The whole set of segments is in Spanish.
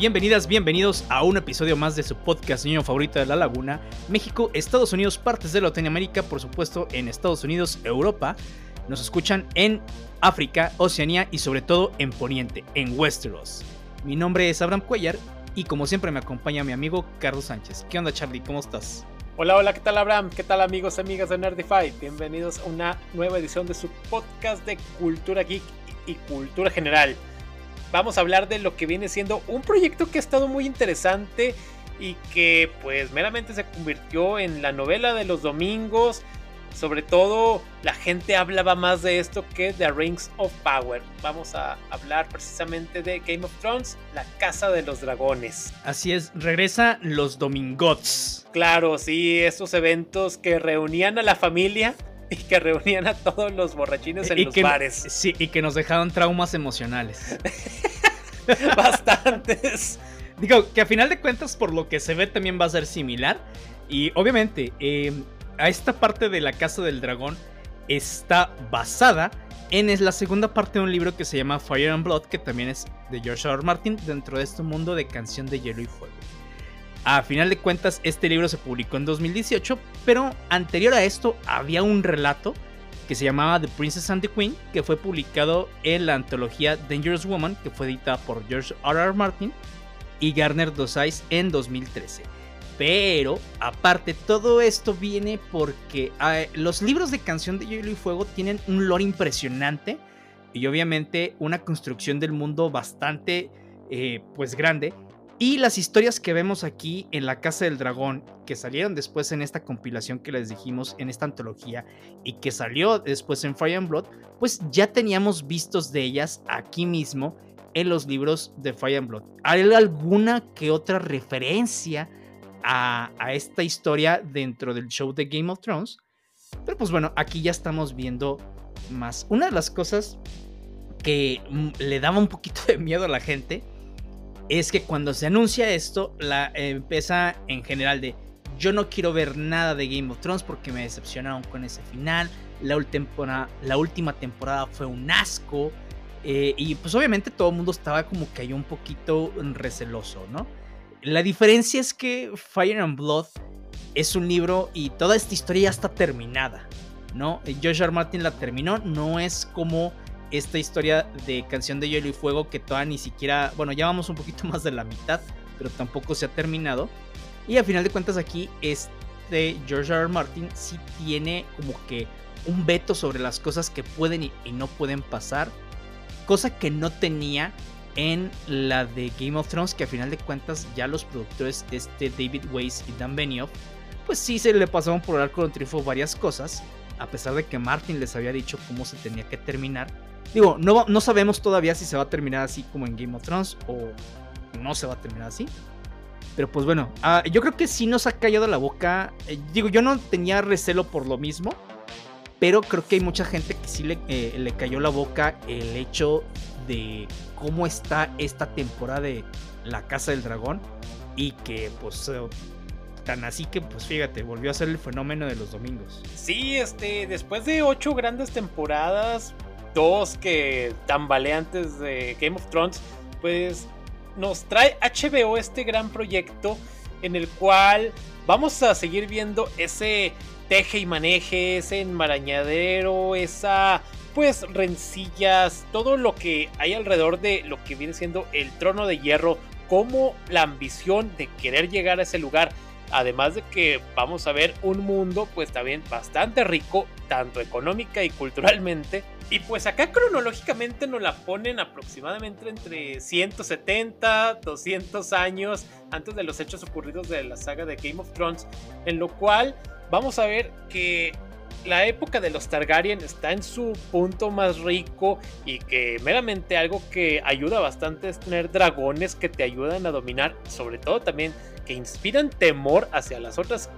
Bienvenidas, bienvenidos a un episodio más de su podcast niño favorito de la laguna, México, Estados Unidos, partes de Latinoamérica, por supuesto en Estados Unidos, Europa. Nos escuchan en África, Oceanía y sobre todo en Poniente, en Westeros. Mi nombre es Abraham Cuellar y como siempre me acompaña mi amigo Carlos Sánchez. ¿Qué onda Charlie? ¿Cómo estás? Hola, hola, ¿qué tal Abraham? ¿Qué tal amigos y amigas de Nerdify? Bienvenidos a una nueva edición de su podcast de cultura geek y cultura general vamos a hablar de lo que viene siendo un proyecto que ha estado muy interesante y que pues meramente se convirtió en la novela de los domingos. Sobre todo la gente hablaba más de esto que de Rings of Power. Vamos a hablar precisamente de Game of Thrones, la casa de los dragones. Así es, regresa los domingots. Claro, sí, esos eventos que reunían a la familia y que reunían a todos los borrachines en los bares. Sí, y que nos dejaron traumas emocionales. Bastantes. Digo, que a final de cuentas, por lo que se ve, también va a ser similar. Y obviamente, em, a esta parte de la Casa del Dragón está basada en es la segunda parte de un libro que se llama Fire and Blood, que también es de George R. R. Martin, dentro de este mundo de canción de hielo y fuego. A final de cuentas, este libro se publicó en 2018, pero anterior a esto había un relato que se llamaba The Princess and the Queen, que fue publicado en la antología Dangerous Woman, que fue editada por George R. R. Martin y Garner Dosais en 2013. Pero, aparte, todo esto viene porque ah, los libros de Canción de Hielo y Fuego tienen un lore impresionante y obviamente una construcción del mundo bastante, eh, pues, grande y las historias que vemos aquí en La Casa del Dragón, que salieron después en esta compilación que les dijimos, en esta antología, y que salió después en Fire and Blood, pues ya teníamos vistos de ellas aquí mismo en los libros de Fire and Blood. ¿Hay alguna que otra referencia a, a esta historia dentro del show de Game of Thrones? Pero pues bueno, aquí ya estamos viendo más. Una de las cosas que mm, le daba un poquito de miedo a la gente es que cuando se anuncia esto, la empieza en general de yo no quiero ver nada de Game of Thrones porque me decepcionaron con ese final. La, última, temporada fue un asco. Eh, y pues obviamente todo el mundo estaba como que ahí un poquito receloso, ¿no? La diferencia es que Fire and Blood es un libro y toda esta historia ya está terminada, ¿no? George R. Martin la terminó, no es como esta historia de Canción de Hielo y Fuego que todavía ni siquiera, bueno, ya vamos un poquito más de la mitad, pero tampoco se ha terminado. Y al final de cuentas aquí, este George R. Martin sí tiene como que un veto sobre las cosas que pueden y, no pueden pasar, cosa que no tenía en la de Game of Thrones, que al final de cuentas ya los productores, este David Weiss y Dan Benioff, pues sí se le pasaron por el arco de triunfo varias cosas, a pesar de que Martin les había dicho cómo se tenía que terminar Digo, no, no sabemos todavía si se va a terminar así como en Game of Thrones o no se va a terminar así. Pero pues bueno, ah, yo creo que sí nos ha callado la boca. Eh, digo, yo no tenía recelo por lo mismo. Pero creo que hay mucha gente que sí le, eh, le cayó la boca el hecho de cómo está esta temporada de La Casa del Dragón. Y que pues eh, tan así que pues fíjate, volvió a ser el fenómeno de los domingos. Sí, este, después de ocho grandes temporadas, dos que tambaleantes de Game of Thrones, pues nos trae HBO este gran proyecto en el cual vamos a seguir viendo ese teje y maneje, ese enmarañadero, esa pues rencillas, todo lo que hay alrededor de lo que viene siendo el trono de hierro, como la ambición de querer llegar a ese lugar. Además de que vamos a ver un mundo pues también bastante rico, tanto económica y culturalmente. Y pues acá cronológicamente nos la ponen aproximadamente entre 170, 200 años antes de los hechos ocurridos de la saga de Game of Thrones. En lo cual vamos a ver que la época de los Targaryen está en su punto más rico y que meramente algo que ayuda bastante es tener dragones que te ayudan a dominar, sobre todo también que inspiran temor hacia las otras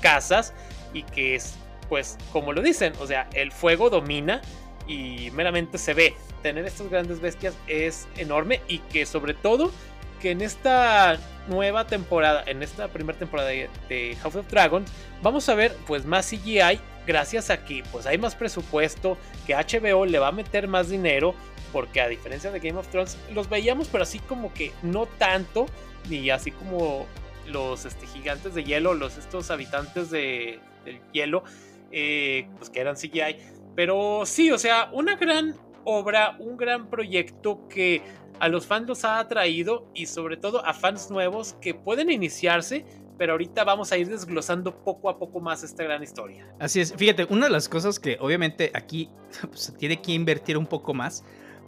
casas y que es, pues, como lo dicen, o sea, el fuego domina y meramente se ve. Tener estas grandes bestias es enorme y que sobre todo que en esta nueva temporada, en esta primera temporada de, House of Dragons, vamos a ver pues más CGI gracias a que pues hay más presupuesto, que HBO le va a meter más dinero, porque a diferencia de Game of Thrones los veíamos pero así como que no tanto, ni así como los este, gigantes de hielo, los estos habitantes de, del hielo, eh, pues que eran CGI. Pero sí, o sea, una gran obra, un gran proyecto que a los fans los ha atraído y sobre todo a fans nuevos que pueden iniciarse, pero ahorita vamos a ir desglosando poco a poco más esta gran historia. Así es, fíjate, una de las cosas que obviamente aquí pues, se tiene que invertir un poco más,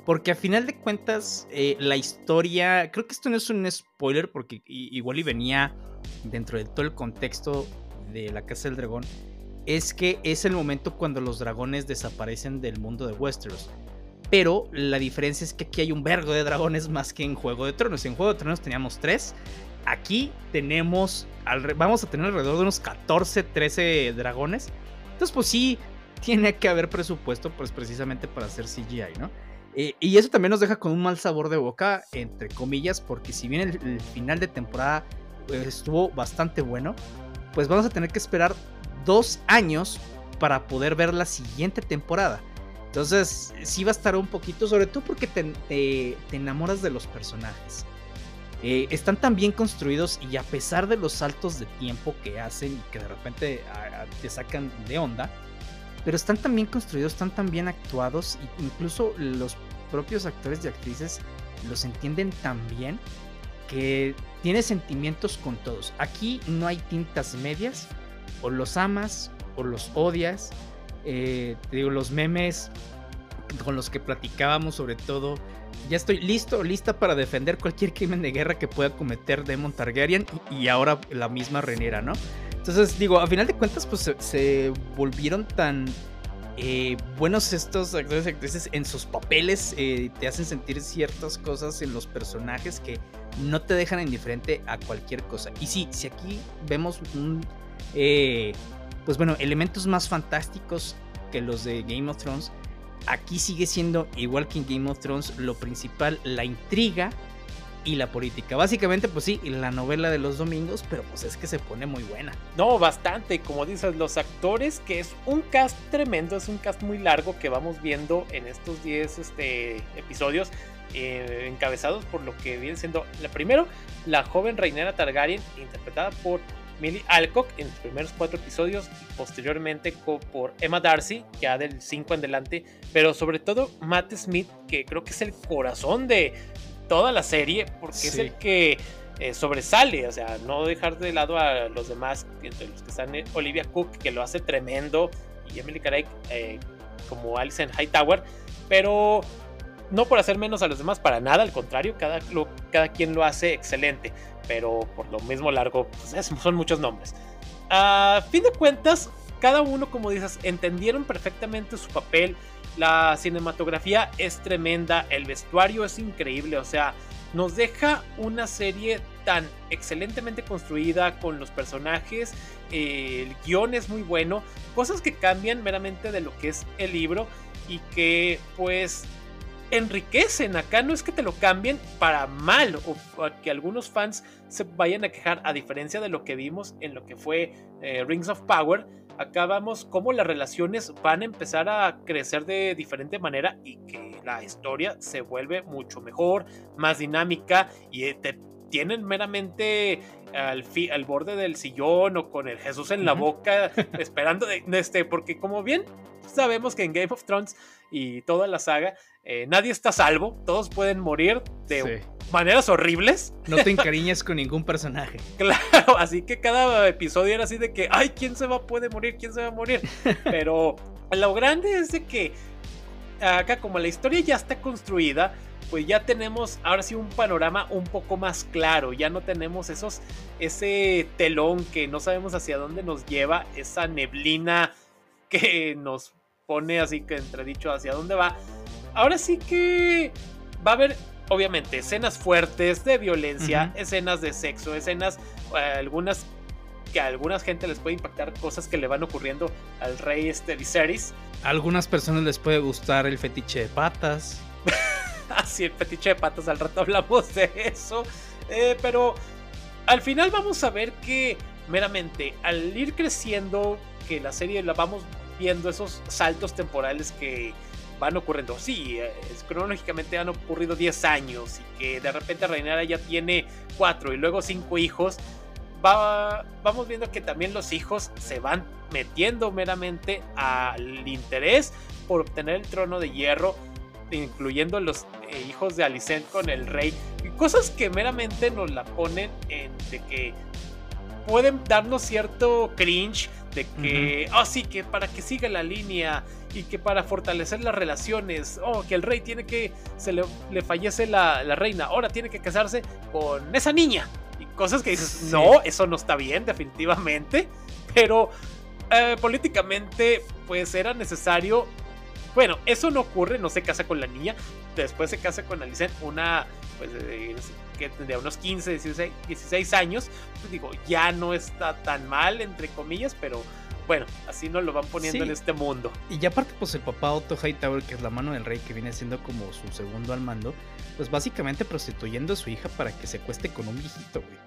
porque a final de cuentas eh, la historia, creo que esto no es un spoiler porque igual y venía dentro de todo el contexto de la Casa del Dragón, es que es el momento cuando los dragones desaparecen del mundo de Westeros. Pero la diferencia es que aquí hay un vergo de dragones más que en Juego de Tronos. En Juego de Tronos teníamos tres. Aquí tenemos, vamos a tener alrededor de unos 14, 13 dragones. Entonces, pues sí, tiene que haber presupuesto, pues precisamente para hacer CGI, ¿no? Eh, y eso también nos deja con un mal sabor de boca, entre comillas, porque si bien el, final de temporada eh, estuvo bastante bueno, pues vamos a tener que esperar dos años para poder ver la siguiente temporada. Entonces, sí va a estar un poquito, sobre todo porque te, enamoras de los personajes. Eh, están tan bien construidos y a pesar de los saltos de tiempo que hacen y que de repente te sacan de onda, pero están tan bien construidos, están tan bien actuados, e incluso los propios actores y actrices los entienden tan bien que tiene sentimientos con todos. Aquí no hay tintas medias, o los amas o los odias eh, te digo, los memes con los que platicábamos sobre todo. Ya estoy listo, lista para defender cualquier crimen de guerra que pueda cometer Demon Targaryen y, ahora la misma Renera, ¿no? Entonces, digo, a final de cuentas, pues se, volvieron tan eh, buenos estos actores y actrices en sus papeles, eh, te hacen sentir ciertas cosas en los personajes que no te dejan indiferente a cualquier cosa. Y sí, si aquí vemos un pues bueno, elementos más fantásticos que los de Game of Thrones. Aquí sigue siendo, igual que en Game of Thrones, lo principal, la intriga y la política. Básicamente, pues sí, la novela de los domingos, pero pues es que se pone muy buena. No, bastante. Como dices, los actores, que es un cast tremendo, es un cast muy largo que vamos viendo en estos 10 este, episodios. Eh, encabezados por lo que viene siendo la primero, la joven reinera Targaryen, interpretada por Millie Alcock en los primeros cuatro episodios y posteriormente por Emma Darcy, ya del 5 en adelante, pero sobre todo Matt Smith, que creo que es el corazón de toda la serie, porque es el que eh, sobresale, o sea, no dejar de lado a los demás, entre los que están eh, Olivia Cook, que lo hace tremendo, y Emily Carey eh, como Alison Hightower, pero no por hacer menos a los demás, para nada, al contrario, cada, cada quien lo hace excelente pero por lo mismo largo, pues son muchos nombres. A fin de cuentas, cada uno, como dices, entendieron perfectamente su papel. La cinematografía es tremenda, el vestuario es increíble, o sea, nos deja una serie tan excelentemente construida con los personajes, el guion es muy bueno, cosas que cambian meramente de lo que es el libro y que pues enriquecen. Acá no es que te lo cambien para mal o que algunos fans se vayan a quejar, a diferencia de lo que vimos en lo que fue eh, Rings of Power. Acá vamos cómo las relaciones van a empezar a crecer de diferente manera y que la historia se vuelve mucho mejor, más dinámica y eh, te tienen meramente al, al borde del sillón o con el Jesús en la boca esperando de, este porque como bien sabemos que en Game of Thrones y toda la saga eh, nadie está salvo, todos pueden morir de maneras horribles. No te encariñes con ningún personaje. Claro, así que cada episodio era así de que, ay, ¿quién se va? Puede morir, ¿quién se va a morir? Pero lo grande es de que acá como la historia ya está construida, pues ya tenemos ahora sí un panorama un poco más claro, ya no tenemos esos, ese telón que no sabemos hacia dónde nos lleva, esa neblina que nos pone así que entredicho hacia dónde va. Ahora sí que va a haber, obviamente, escenas fuertes de violencia, escenas de sexo, escenas, eh, algunas que a alguna gente les puede impactar cosas que le van ocurriendo al rey este Viserys. A algunas personas les puede gustar el fetiche de patas. Así, el fetiche de patas, al rato hablamos de eso. Eh, pero al final vamos a ver que meramente al ir creciendo, que la serie la vamos viendo esos saltos temporales que van ocurriendo. Sí, es, cronológicamente han ocurrido 10 años y que de repente Reinara ya tiene 4 y luego 5 hijos. Va, vamos viendo que también los hijos se van metiendo meramente al interés por obtener el trono de hierro, incluyendo los eh, hijos de Alicent con el rey. Cosas que meramente nos la ponen en de que pueden darnos cierto cringe de que, oh sí, que para que siga la línea y que para fortalecer las relaciones, oh, que el rey tiene que, se le, fallece la, reina, ahora tiene que casarse con esa niña. Y cosas que dices, no, eso no está bien, definitivamente, pero eh, políticamente, pues era necesario. Bueno, eso no ocurre, no se casa con la niña, después se casa con Alicent, una, pues, que tendría unos 15, 16, 16 años, pues digo, ya no está tan mal, entre comillas, pero bueno, así nos lo van poniendo en este mundo. Y ya aparte, pues el papá Otto Hightower, que es la mano del rey, que viene siendo como su segundo al mando, pues básicamente prostituyendo a su hija para que se acueste con un viejito, güey.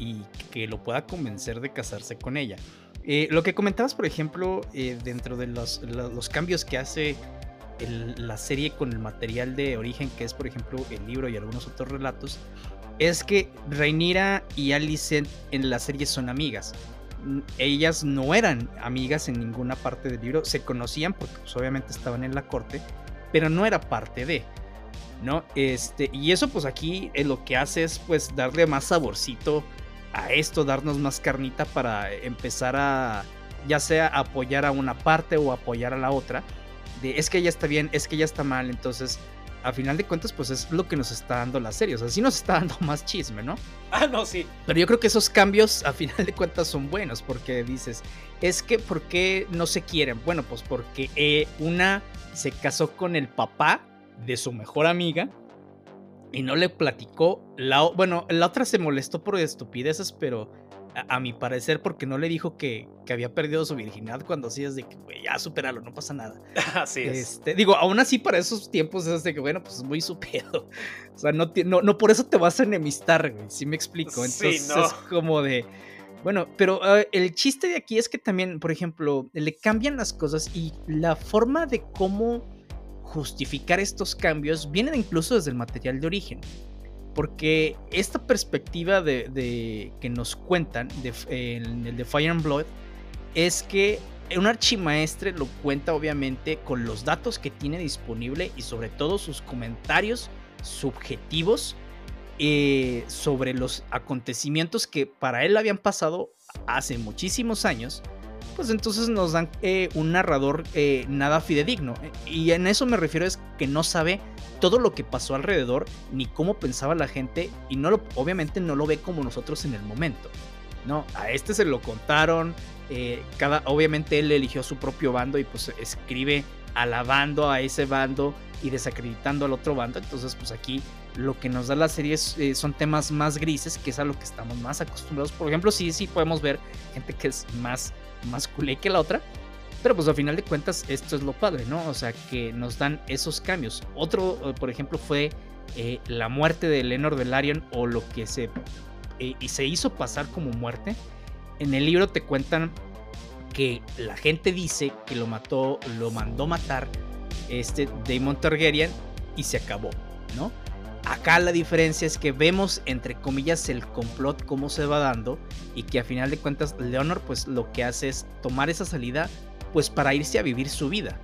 Y que lo pueda convencer de casarse con ella. Eh, lo que comentabas, por ejemplo, eh, dentro de los, los, cambios que hace la serie con el material de origen, que es, por ejemplo, el libro y algunos otros relatos, es que Rhaenyra y Alicent en la serie son amigas ellas no eran amigas en ninguna parte del libro, se conocían porque pues, obviamente estaban en la corte, pero no era parte de, ¿no? Este, y eso pues aquí eh, lo que hace es pues darle más saborcito a esto, darnos más carnita para empezar a, ya sea apoyar a una parte o apoyar a la otra, de es que ella está bien, es que ella está mal, entonces a final de cuentas, pues es lo que nos está dando la serie. O sea, sí nos está dando más chisme, ¿no? Ah, no, sí. Pero yo creo que esos cambios, a final de cuentas, son buenos. Porque dices, es que, ¿por qué no se quieren? Bueno, pues porque eh, una se casó con el papá de su mejor amiga y no le platicó. La, bueno, la otra se molestó por estupideces, pero a, mi parecer, porque no le dijo que, que había perdido su virginidad cuando así es de que, güey, ya superalo, no pasa nada. Así es. Este, digo, aún así para esos tiempos es de que, bueno, pues es muy su O sea, no, no, no por eso te vas a enemistar, güey, si me explico. Entonces es como de... Bueno, pero ah, el chiste de aquí es que también, por ejemplo, le cambian las cosas y la forma de cómo justificar estos cambios vienen incluso desde el material de origen. Porque esta perspectiva de, que nos cuentan de, en el de Fire and Blood es que un archimaestre lo cuenta obviamente con los datos que tiene disponible y sobre todo sus comentarios subjetivos eh, sobre los acontecimientos que para él habían pasado hace muchísimos años pues entonces nos dan eh, un narrador eh, nada fidedigno. Y en eso me refiero es que no sabe todo lo que pasó alrededor, ni cómo pensaba la gente, y no obviamente no lo ve como nosotros en el momento. No, a este se lo contaron, eh, cada, obviamente él eligió su propio bando y pues escribe alabando a ese bando y desacreditando al otro bando. Entonces, pues aquí lo que nos da la serie son temas más grises, que es a lo que estamos más acostumbrados. Por ejemplo, sí, sí podemos ver gente que es más más culé que la otra. Pero pues al final de cuentas esto es lo padre, ¿no? O sea, que nos dan esos cambios. Otro, eh, por ejemplo, fue eh, la muerte de Lenor Velaryon o lo que se, eh, y se hizo pasar como muerte. En el libro te cuentan que la gente dice que lo mató, lo mandó matar este Daemon Targaryen y se acabó, ¿no? Acá la diferencia es que vemos, entre comillas, el complot cómo se va dando y que a final de cuentas Leonor pues lo que hace es tomar esa salida pues para irse a vivir su vida.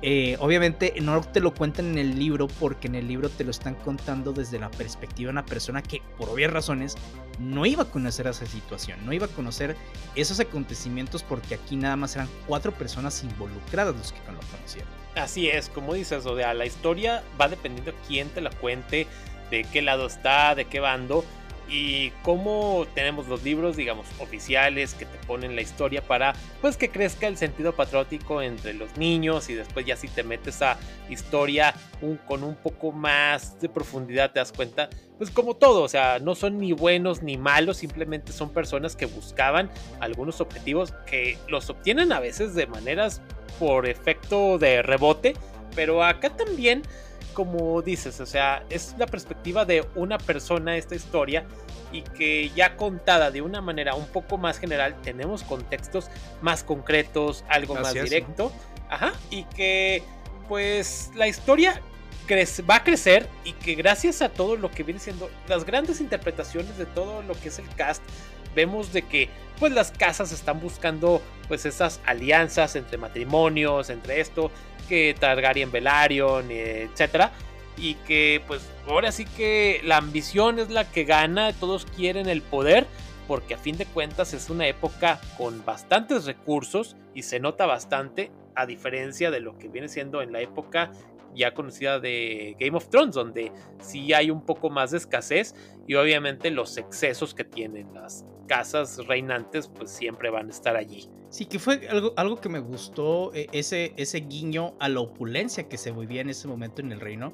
Eh, obviamente no te lo cuentan en el libro porque en el libro te lo están contando desde la perspectiva de una persona que por obvias razones no iba a conocer esa situación, no iba a conocer esos acontecimientos porque aquí nada más eran cuatro personas involucradas los que lo conocieron. Así es, como dices, o sea, la historia va dependiendo de quién te la cuente, de qué lado está, de qué bando y cómo tenemos los libros, digamos, oficiales que te ponen la historia para, pues, que crezca el sentido patriótico entre los niños y después ya si te metes a historia con un poco más de profundidad te das cuenta, pues como todo, o sea, no son ni buenos ni malos, simplemente son personas que buscaban algunos objetivos que los obtienen a veces de maneras por efecto de rebote, pero acá también como dices, o sea, es la perspectiva de una persona esta historia y que ya contada de una manera un poco más general, tenemos contextos más concretos, algo más directo, ajá, y que pues la historia va a crecer y que gracias a todo lo que viene siendo las grandes interpretaciones de todo lo que es el cast, vemos de que pues las casas están buscando pues esas alianzas entre matrimonios, entre esto, que Targaryen Velaryon, etcétera, y que pues ahora sí que la ambición es la que gana, todos quieren el poder, porque a fin de cuentas es una época con bastantes recursos y se nota bastante a diferencia de lo que viene siendo en la época ya conocida de Game of Thrones, donde sí hay un poco más de escasez y obviamente los excesos que tienen las casas reinantes pues siempre van a estar allí. Sí, que fue algo, algo que me gustó, eh, ese, ese guiño a la opulencia que se vivía en ese momento en el reino.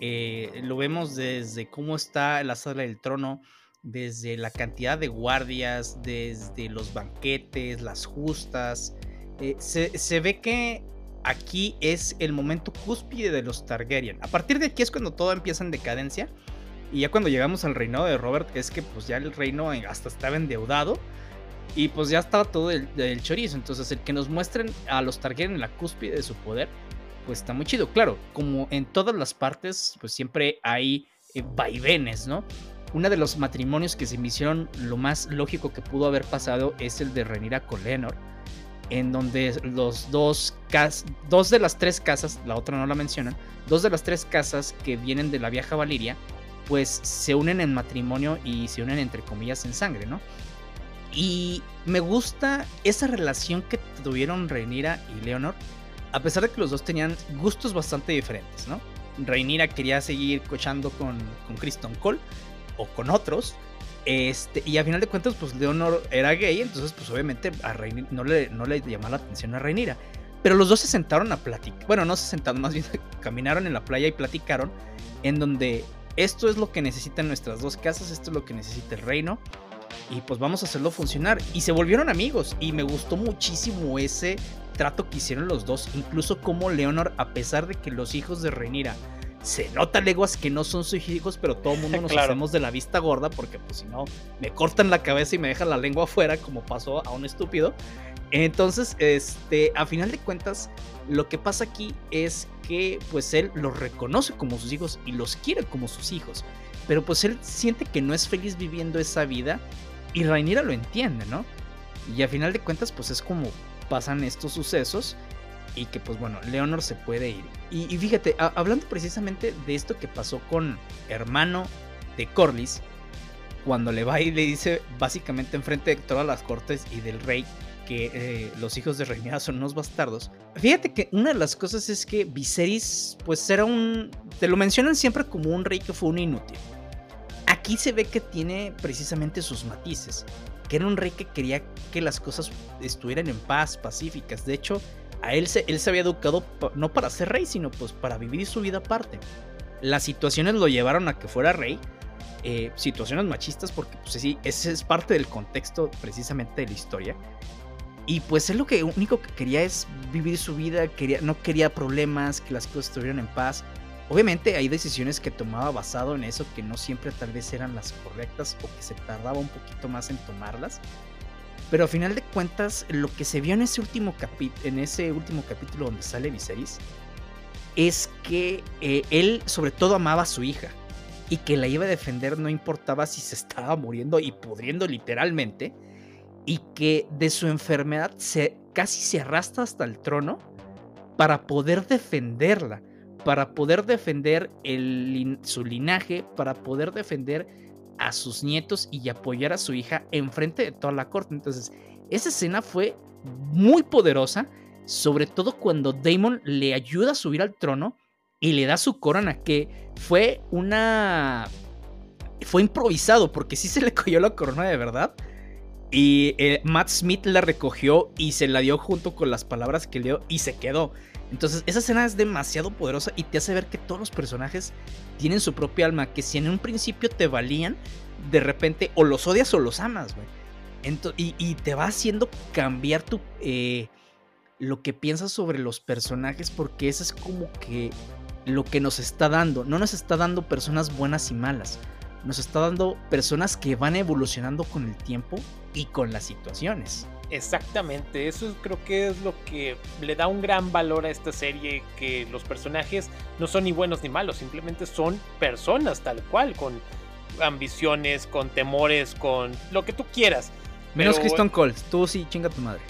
Eh, lo vemos desde cómo está la sala del trono, desde la cantidad de guardias, desde los banquetes, las justas. Eh, se, se, ve que aquí es el momento cúspide de los Targaryen. A partir de aquí es cuando todo empieza en decadencia. Y ya cuando llegamos al reinado de Robert es que pues ya el reino hasta estaba endeudado. Y pues ya estaba todo el, chorizo. Entonces el que nos muestren a los Targaryen en la cúspide de su poder, pues está muy chido. Claro, como en todas las partes, pues siempre hay eh, vaivenes, ¿no? Uno de los matrimonios que se me hicieron lo más lógico que pudo haber pasado es el de Renira con Lenor en donde los dos, dos de las tres casas, la otra no la mencionan, dos de las tres casas que vienen de la vieja Valiria, pues se unen en matrimonio y se unen entre comillas en sangre, ¿no? Y me gusta esa relación que tuvieron Rhaenyra y Leonor, a pesar de que los dos tenían gustos bastante diferentes, ¿no? Rhaenyra quería seguir cochando con, con Kristen Cole o con otros, este, y a final de cuentas, pues Leonor era gay, entonces, pues obviamente a no le, no le llamaba la atención a Reinira. Pero los dos se sentaron a platicar. Bueno, no se sentaron, más bien caminaron en la playa y platicaron. En donde esto es lo que necesitan nuestras dos casas, esto es lo que necesita el reino. Y pues vamos a hacerlo funcionar. Y se volvieron amigos. Y me gustó muchísimo ese trato que hicieron los dos. Incluso como Leonor, a pesar de que los hijos de Reinira se nota leguas que no son sus hijos, pero todo el mundo nos hacemos de la vista gorda porque pues si no me cortan la cabeza y me dejan la lengua afuera como pasó a un estúpido. Entonces, este, a final de cuentas, lo que pasa aquí es que pues él los reconoce como sus hijos y los quiere como sus hijos. Pero pues él siente que no es feliz viviendo esa vida y Rainira lo entiende, ¿no? Y a final de cuentas pues es como pasan estos sucesos y que pues bueno, Leonor se puede ir. Y, fíjate, hablando precisamente de esto que pasó con hermano de Corlys, cuando le va y le dice básicamente enfrente de todas las cortes y del rey que eh, los hijos de Rhaenyra son unos bastardos. Fíjate que una de las cosas es que Viserys pues era un... Te lo mencionan siempre como un rey que fue un inútil. Aquí se ve que tiene precisamente sus matices. Que era un rey que quería que las cosas estuvieran en paz, pacíficas. De hecho, a él se, él se había educado no para ser rey, sino pues para vivir su vida aparte. Las situaciones lo llevaron a que fuera rey. Eh, situaciones machistas, porque pues sí, ese es parte del contexto precisamente de la historia. Y pues él lo que único que quería es vivir su vida, quería, no quería problemas, que las cosas estuvieran en paz. Obviamente hay decisiones que tomaba basado en eso que no siempre tal vez eran las correctas o que se tardaba un poquito más en tomarlas. Pero a final de cuentas, lo que se vio en ese último, en ese último capítulo donde sale Viserys es que eh, él sobre todo amaba a su hija y que la iba a defender no importaba si se estaba muriendo y pudriendo literalmente y que de su enfermedad se, casi se arrastra hasta el trono para poder defenderla, para poder defender su linaje, para poder defender a sus nietos y apoyar a su hija enfrente de toda la corte. Entonces, esa escena fue muy poderosa, sobre todo cuando Damon le ayuda a subir al trono y le da su corona, que fue una... Fue improvisado, porque sí se le cogió la corona de verdad. Y eh, Matt Smith la recogió y se la dio junto con las palabras que leo y se quedó. Entonces, esa escena es demasiado poderosa y te hace ver que todos los personajes tienen su propia alma, que si en un principio te valían, de repente o los odias o los amas, güey. Y, te va haciendo cambiar tu... Eh, lo que piensas sobre los personajes porque esa es como que lo que nos está dando. No nos está dando personas buenas y malas. Nos está dando personas que van evolucionando con el tiempo y con las situaciones. Exactamente, eso creo que es lo que le da un gran valor a esta serie, que los personajes no son ni buenos ni malos, simplemente son personas tal cual, con ambiciones, con temores, con lo que tú quieras. Menos Kristen Cole, tú sí chinga tu madre.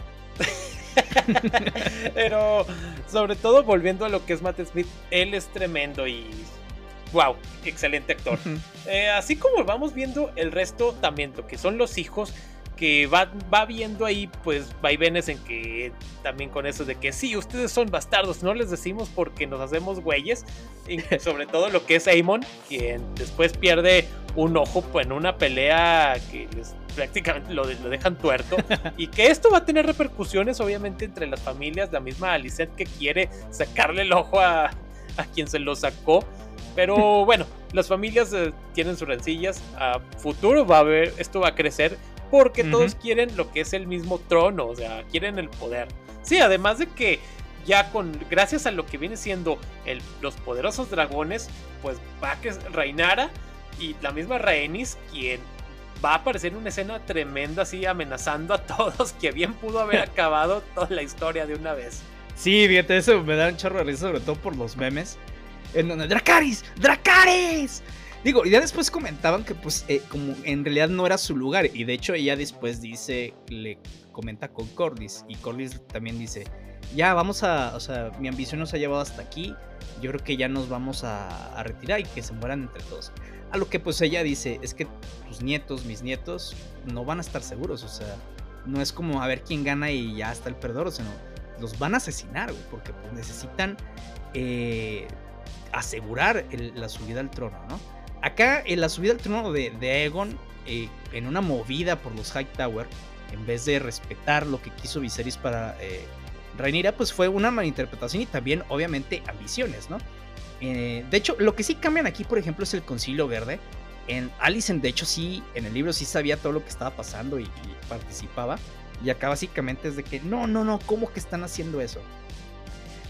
Pero sobre todo volviendo a lo que es Matt Smith, él es tremendo y wow, excelente actor. Eh, así como vamos viendo el resto también, lo que son los hijos, que va, va viendo ahí pues vaivenes en que también con eso de que sí, ustedes son bastardos, no les decimos porque nos hacemos güeyes, sobre todo lo que es Amon, quien después pierde un ojo pues, en una pelea que les, prácticamente lo, lo, dejan tuerto y que esto va a tener repercusiones obviamente entre las familias, la misma Alicent que quiere sacarle el ojo a, a quien se lo sacó. Pero bueno, las familias eh, tienen sus rencillas. A futuro va a haber, esto va a crecer porque todos quieren lo que es el mismo trono, o sea, quieren el poder. Sí, además de que ya con gracias a lo que viene siendo el, los poderosos dragones, pues va que reinara y la misma Rhaenys quien va a aparecer en una escena tremenda así amenazando a todos que bien pudo haber acabado toda la historia de una vez. Sí, fíjate, eso me da un chorro de risa, sobre todo por los memes. En donde, ¡Dracaris! ¡Dracaris! Digo, y ya después comentaban que pues eh, como en realidad no era su lugar. Y de hecho ella después dice, le comenta con Cordis. Y Cordis también dice, ya vamos a, o sea, mi ambición nos ha llevado hasta aquí. Yo creo que ya nos vamos a, retirar y que se mueran entre todos. A lo que pues ella dice, es que tus nietos, mis nietos, no van a estar seguros. O sea, no es como a ver quién gana y ya está el perdedor, sino los van a asesinar, güey, porque necesitan eh, asegurar la subida al trono, ¿no? Acá en la subida al trono de, de Aegon, eh, en una movida por los Hightower, en vez de respetar lo que quiso Viserys para eh, Rhaenyra, pues fue una malinterpretación y también, obviamente, ambiciones, ¿no? Eh, de hecho, lo que sí cambian aquí, por ejemplo, es el Concilio Verde. En Alicent, de hecho, sí, en el libro sí sabía todo lo que estaba pasando y, y participaba. Y acá básicamente es de que, no, no, no, ¿cómo que están haciendo eso?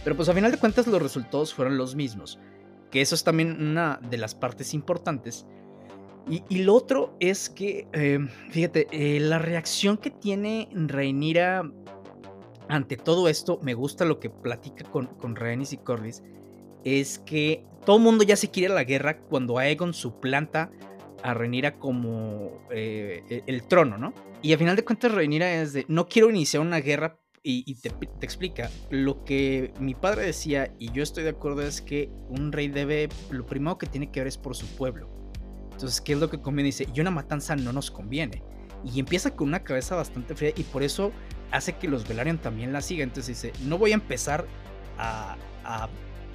Pero pues a final de cuentas los resultados fueron los mismos que eso es también una de las partes importantes. Y, lo otro es que, eh, fíjate, eh, la reacción que tiene Rhaenyra ante todo esto, me gusta lo que platica con, con y Corlys, es que todo el mundo ya se quiere a la guerra cuando Aegon suplanta a Rhaenyra como eh, e, el, trono, ¿no? Y al final de cuentas Rhaenyra es de, no quiero iniciar una guerra y, te, explica, lo que mi padre decía, y yo estoy de acuerdo, es que un rey debe, lo primero que tiene que ver es por su pueblo. Entonces, ¿qué es lo que conviene? Dice, y una matanza no nos conviene. Y empieza con una cabeza bastante fría y por eso hace que los Velaryon también la sigan. Entonces dice, no voy a empezar a, a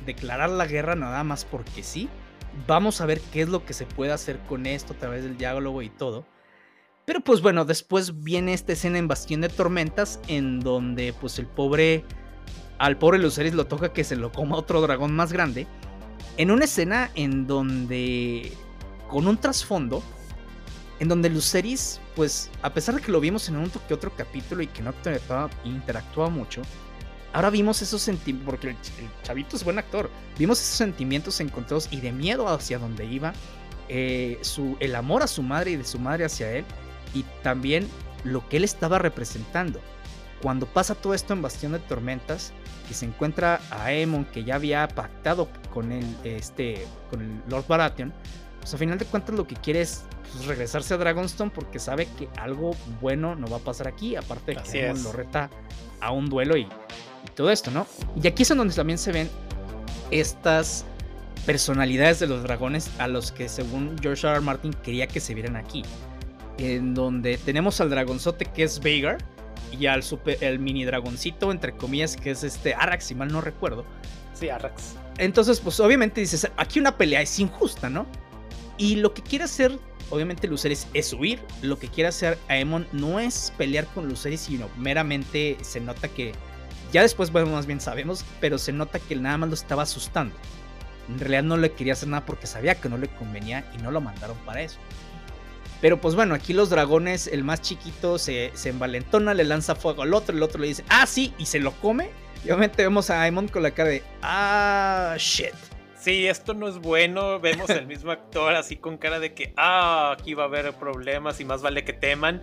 declarar la guerra nada más porque sí. Vamos a ver qué es lo que se puede hacer con esto a través del diálogo y todo pero pues bueno, después viene esta escena en Bastión de Tormentas en donde pues el pobre, al pobre Luceris lo toca que se lo coma otro dragón más grande. En una escena en donde, con un trasfondo, en donde Luceris, pues a pesar de que lo vimos en un que otro capítulo y que no interactuaba, mucho, ahora vimos esos sentimientos, porque el, chavito es buen actor, vimos esos sentimientos encontrados y de miedo hacia donde iba, eh, su, el amor a su madre y de su madre hacia él, y también lo que él estaba representando. Cuando pasa todo esto en Bastión de Tormentas, que se encuentra a Aemon que ya había pactado con el, este, con el Lord Baratheon, pues a final de cuentas lo que quiere es pues, regresarse a Dragonstone porque sabe que algo bueno no va a pasar aquí, aparte de que Aemon lo reta a un duelo y, y todo esto, ¿no? Y aquí es en donde también se ven estas personalidades de los dragones a los que según George R. R. Martin quería que se vieran aquí en donde tenemos al dragonzote que es Veigar y al super, el mini dragoncito, entre comillas, que es este Arax, si mal no recuerdo. Sí, Arax. Entonces, pues obviamente dices, aquí una pelea es injusta, ¿no? Y lo que quiere hacer, obviamente, Luceris es huir. Lo que quiere hacer Aemon no es pelear con Luceris, sino meramente se nota que, ya después, bueno, más bien sabemos, pero se nota que nada más lo estaba asustando. En realidad no le quería hacer nada porque sabía que no le convenía y no lo mandaron para eso. Pero pues bueno, aquí los dragones, el más chiquito se, envalentona, le lanza fuego al otro, el otro le dice, ah, sí, y se lo come. Y obviamente vemos a Aemon con la cara de, ah, shit. sí, esto no es bueno, vemos el mismo actor así con cara de que, ah, aquí va a haber problemas y más vale que teman.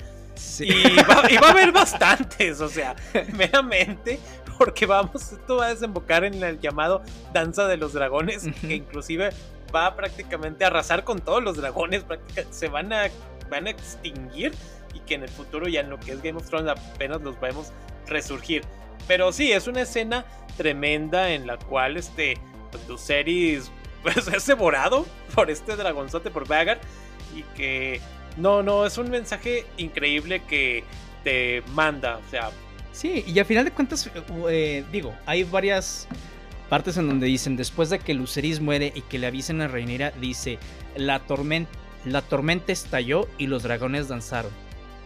Y, va, a haber bastantes, o sea, meramente, porque vamos, esto va a desembocar en el llamado Danza de los Dragones, que inclusive va prácticamente a arrasar con todos los dragones, se van a, van a extinguir y que en el futuro ya en lo que es Game of Thrones apenas los vemos resurgir. Pero sí, es una escena tremenda en la cual este Lucerys pues, es devorado por este dragonzote, por Vagar. Y que no, no, es un mensaje increíble que te manda. O sea. Sí, y al final de cuentas, eh, digo, hay varias partes en donde dicen, después de que Lucerys muere y que le avisen a Reinera, dice, la tormenta, la tormenta estalló y los dragones danzaron.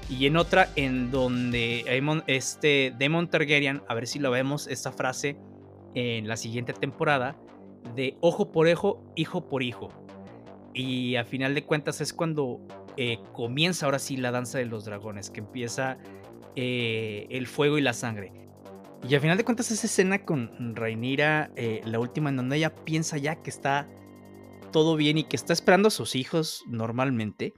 Y en otra, en donde este Demon Targaryen, a ver si lo vemos, esta frase en la siguiente temporada, de ojo por ojo, hijo por hijo. Y a final de cuentas es cuando eh, comienza ahora sí la danza de los dragones, que empieza eh, el fuego y la sangre. Y a final de cuentas esa escena con Rhaenyra, eh, la última en donde ella piensa ya que está todo bien y que está esperando a sus hijos normalmente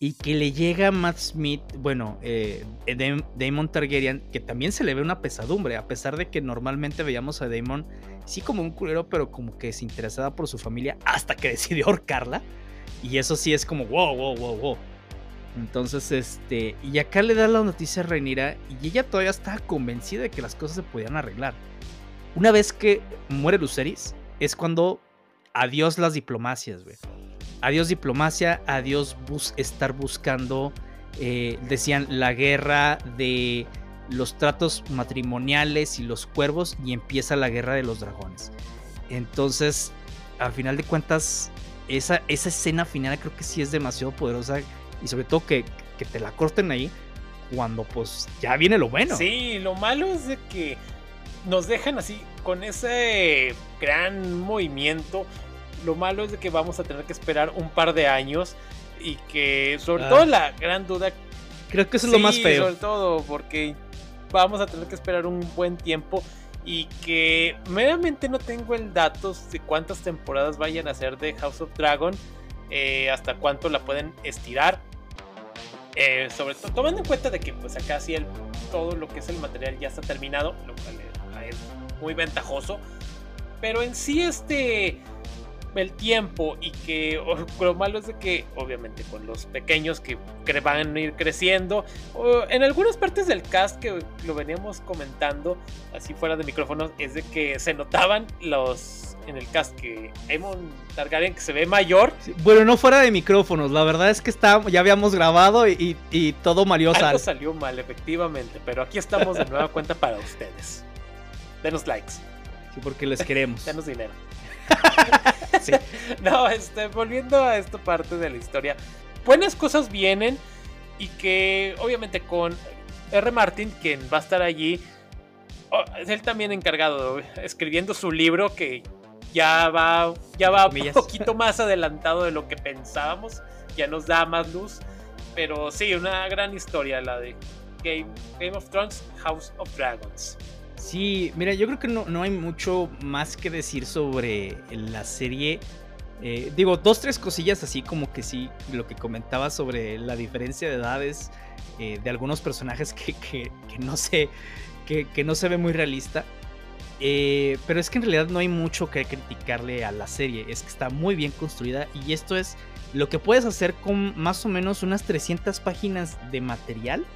y que le llega Matt Smith, bueno, eh, Damon Targaryen, que también se le ve una pesadumbre, a pesar de que normalmente veíamos a Damon sí como un culero, pero como que se interesaba por su familia hasta que decidió ahorcarla. Y eso sí es como wow, wow, wow, wow. Entonces, este, y acá le da la noticia a Rhaenyra y ella todavía está convencida de que las cosas se podían arreglar. Una vez que muere Luceris, es cuando adiós las diplomacias, güey adiós diplomacia, adiós bus estar buscando, eh, decían, la guerra de los tratos matrimoniales y los cuervos y empieza la guerra de los dragones. Entonces, al final de cuentas, esa, esa escena final creo que sí es demasiado poderosa y sobre todo que, que te la corten ahí cuando pues ya viene lo bueno. Sí, lo malo es de que nos dejan así con ese gran movimiento lo malo es de que vamos a tener que esperar un par de años y que sobre ah. todo la gran duda... Creo que eso es lo más feo. Sobre todo porque vamos a tener que esperar un buen tiempo y que meramente no tengo el dato de cuántas temporadas vayan a ser de House of Dragon, eh, hasta cuánto la pueden estirar. Eh, sobre todo tomando en cuenta de que pues acá sí el, todo lo que es el material ya está terminado, lo cual es muy ventajoso. Pero en sí este el tiempo y que lo malo es de que obviamente con los pequeños que van a ir creciendo en algunas partes del cast que lo veníamos comentando así fuera de micrófonos es de que se notaban los en el cast que Aemon Targaryen que se ve mayor. Bueno no fuera de micrófonos la verdad es que está, ya habíamos grabado y, y todo salió Algo salió mal efectivamente pero aquí estamos de nueva cuenta para ustedes. Denos likes. Sí porque les queremos. Denos dinero No, este, volviendo a esta parte de la historia, buenas cosas vienen y que obviamente con R. Martin, quien va a estar allí, es él también encargado, escribiendo su libro que ya va, ya va un poquito más adelantado de lo que pensábamos, ya nos da más luz, pero sí, una gran historia la de Game, Game of Thrones, House of Dragons. Sí, mira, yo creo que no, hay mucho más que decir sobre la serie. Eh, digo, dos, tres cosillas así como que sí, lo que comentaba sobre la diferencia de edades eh, de algunos personajes que, no se, que, no se ve muy realista. Eh, pero es que en realidad no hay mucho que criticarle a la serie, es que está muy bien construida y esto es lo que puedes hacer con más o menos unas 300 páginas de material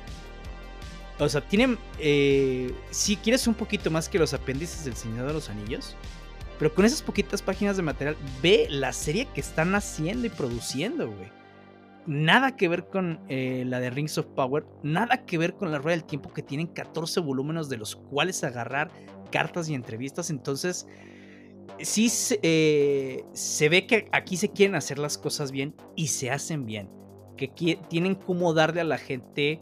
o sea, tienen. Eh, si quieres un poquito más que los apéndices del Señor de los Anillos. Pero con esas poquitas páginas de material, ve la serie que están haciendo y produciendo, güey. Nada que ver con eh, la de Rings of Power. Nada que ver con la Rueda del Tiempo, que tienen 14 volúmenes de los cuales agarrar cartas y entrevistas. Entonces, sí eh, se ve que aquí se quieren hacer las cosas bien y se hacen bien. Que tienen como darle a la gente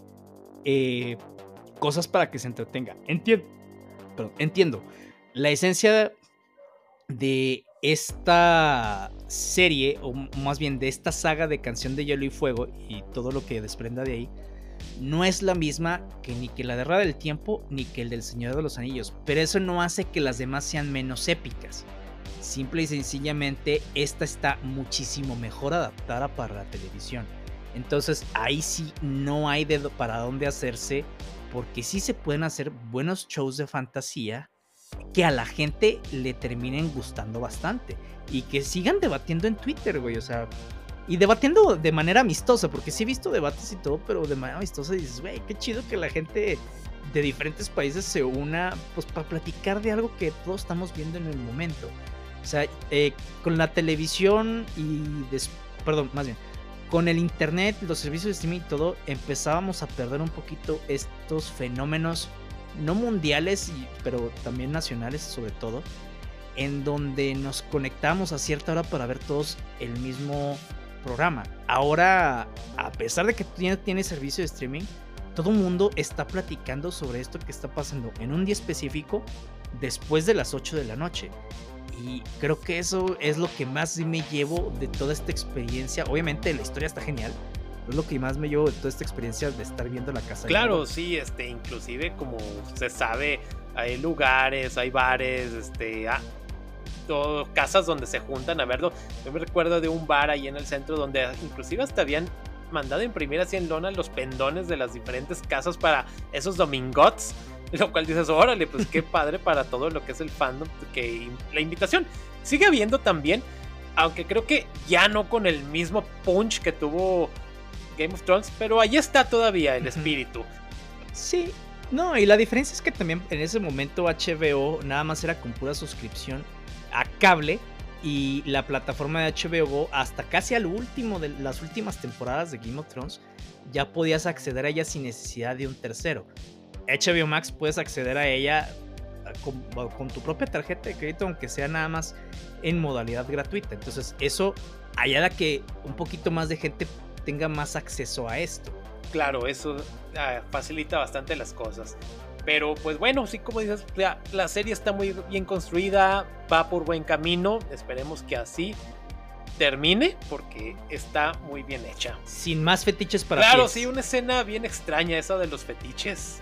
eh, cosas para que se entretenga. Entiendo, entiendo. La esencia de esta serie, o más bien de esta saga de Canción de Hielo y Fuego y todo lo que desprenda de ahí, no es la misma que ni que la de Rueda del Tiempo ni que el del Señor de los Anillos, pero eso no hace que las demás sean menos épicas. Simple y sencillamente, esta está muchísimo mejor adaptada para la televisión. Entonces ahí sí no hay de para dónde hacerse, porque sí se pueden hacer buenos shows de fantasía que a la gente le terminen gustando bastante y que sigan debatiendo en Twitter, güey, o sea, y debatiendo de manera amistosa, porque sí he visto debates y todo, pero de manera amistosa dices, güey, qué chido que la gente de diferentes países se una, pues para platicar de algo que todos estamos viendo en el momento. O sea, eh, con la televisión y, perdón, más bien, con el internet, los servicios de streaming y todo, empezábamos a perder un poquito estos fenómenos, no mundiales, pero también nacionales sobre todo, en donde nos conectamos a cierta hora para ver todos el mismo programa. Ahora, a pesar de que tiene, tiene servicio de streaming, todo el mundo está platicando sobre esto que está pasando en un día específico después de las 8 de la noche. Y creo que eso es lo que más me llevo de toda esta experiencia. Obviamente la historia está genial. es lo que más me llevo de toda esta experiencia de estar viendo la casa. Claro, sí, este, inclusive como se sabe, hay lugares, hay bares, este, ah, todo, casas donde se juntan a verlo. Yo me recuerdo de un bar ahí en el centro donde inclusive hasta habían mandado imprimir así en lona los pendones de las diferentes casas para esos domingots Lo cual dices, órale, pues qué padre para todo lo que es el fandom, que la invitación sigue habiendo también, aunque creo que ya no con el mismo punch que tuvo Game of Thrones, pero ahí está todavía el espíritu. Sí, no, y la diferencia es que también en ese momento HBO nada más era con pura suscripción a cable y la plataforma de HBO Go hasta casi al último de las últimas temporadas de Game of Thrones ya podías acceder a ella sin necesidad de un tercero. HBO Max puedes acceder a ella con, tu propia tarjeta de crédito, aunque sea nada más en modalidad gratuita. Entonces, eso ayuda que un poquito más de gente tenga más acceso a esto. Claro, eso ah, facilita bastante las cosas. Pero pues bueno, sí como dices, la, serie está muy bien construida, va por buen camino, esperemos que así termine porque está muy bien hecha. Sin más fetiches para Claro, sí, una escena bien extraña esa de los fetiches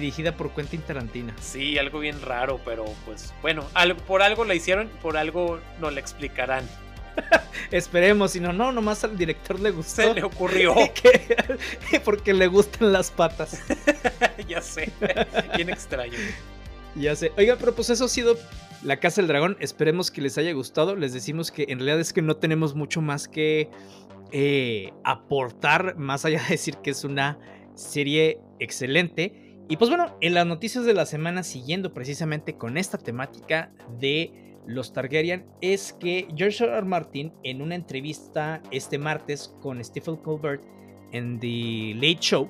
dirigida por Quentin Tarantino. Sí, algo bien raro, pero pues bueno, por algo la hicieron, por algo no la explicarán. Esperemos, si no, no, nomás al director le gustó. Se le ocurrió. porque le gustan las patas. ya sé, bien extraño. Ya sé. Oiga, pero pues eso ha sido La Casa del Dragón. Esperemos que les haya gustado. Les decimos que en realidad es que no tenemos mucho más que eh, aportar, más allá de decir que es una serie excelente. Y pues bueno, en las noticias de la semana, siguiendo precisamente con esta temática de los Targaryen, es que George R. R. Martin, en una entrevista este martes con Stephen Colbert en The Late Show,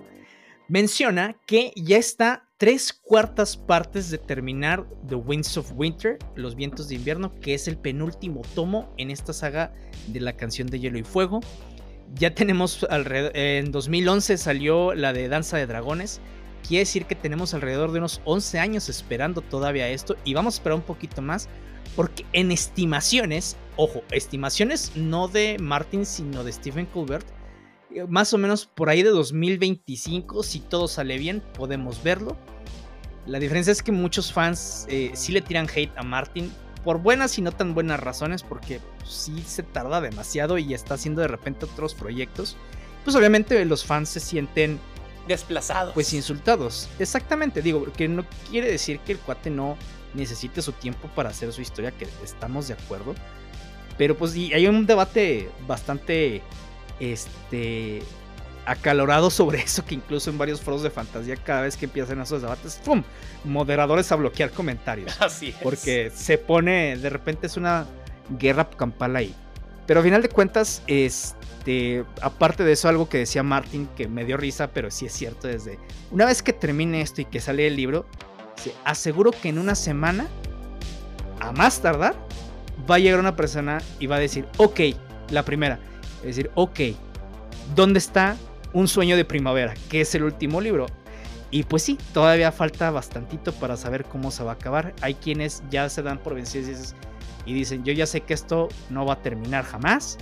menciona que ya está tres cuartas partes de terminar The Winds of Winter, Los Vientos de Invierno, que es el penúltimo tomo en esta saga de la canción de Hielo y Fuego. Ya tenemos alrededor, en 2011 salió la de Danza de Dragones, Quiere decir que tenemos alrededor de unos 11 años esperando todavía esto y vamos a esperar un poquito más porque en estimaciones, ojo, estimaciones no de Martin sino de Stephen Colbert, eh, más o menos por ahí de 2025, si todo sale bien, podemos verlo. La diferencia es que muchos fans eh, sí le tiran hate a Martin por buenas y no tan buenas razones, porque sí se tarda demasiado y está haciendo de repente otros proyectos. Pues obviamente los fans se sienten desplazados. Pues insultados. Exactamente, digo, porque no quiere decir que el cuate no necesite su tiempo para hacer su historia, que estamos de acuerdo. Pero pues y hay un debate bastante este acalorado sobre eso que incluso en varios foros de fantasía cada vez que empiezan esos debates, ¡pum! moderadores a bloquear comentarios. Así es. Porque se pone, de repente es una guerra campal ahí. Pero a final de cuentas, este, aparte de eso, algo que decía Martin que me dio risa, pero sí es cierto, desde una vez que termine esto y que sale el libro, se aseguro que en una semana, a más tardar, va a llegar una persona y va a decir, ok, la primera, es decir, ok, ¿dónde está Un sueño de primavera? Que es el último libro. Y pues sí, todavía falta bastantito para saber cómo se va a acabar. Hay quienes ya se dan por vencidos y dices, y dicen, yo ya sé que esto no va a terminar jamás.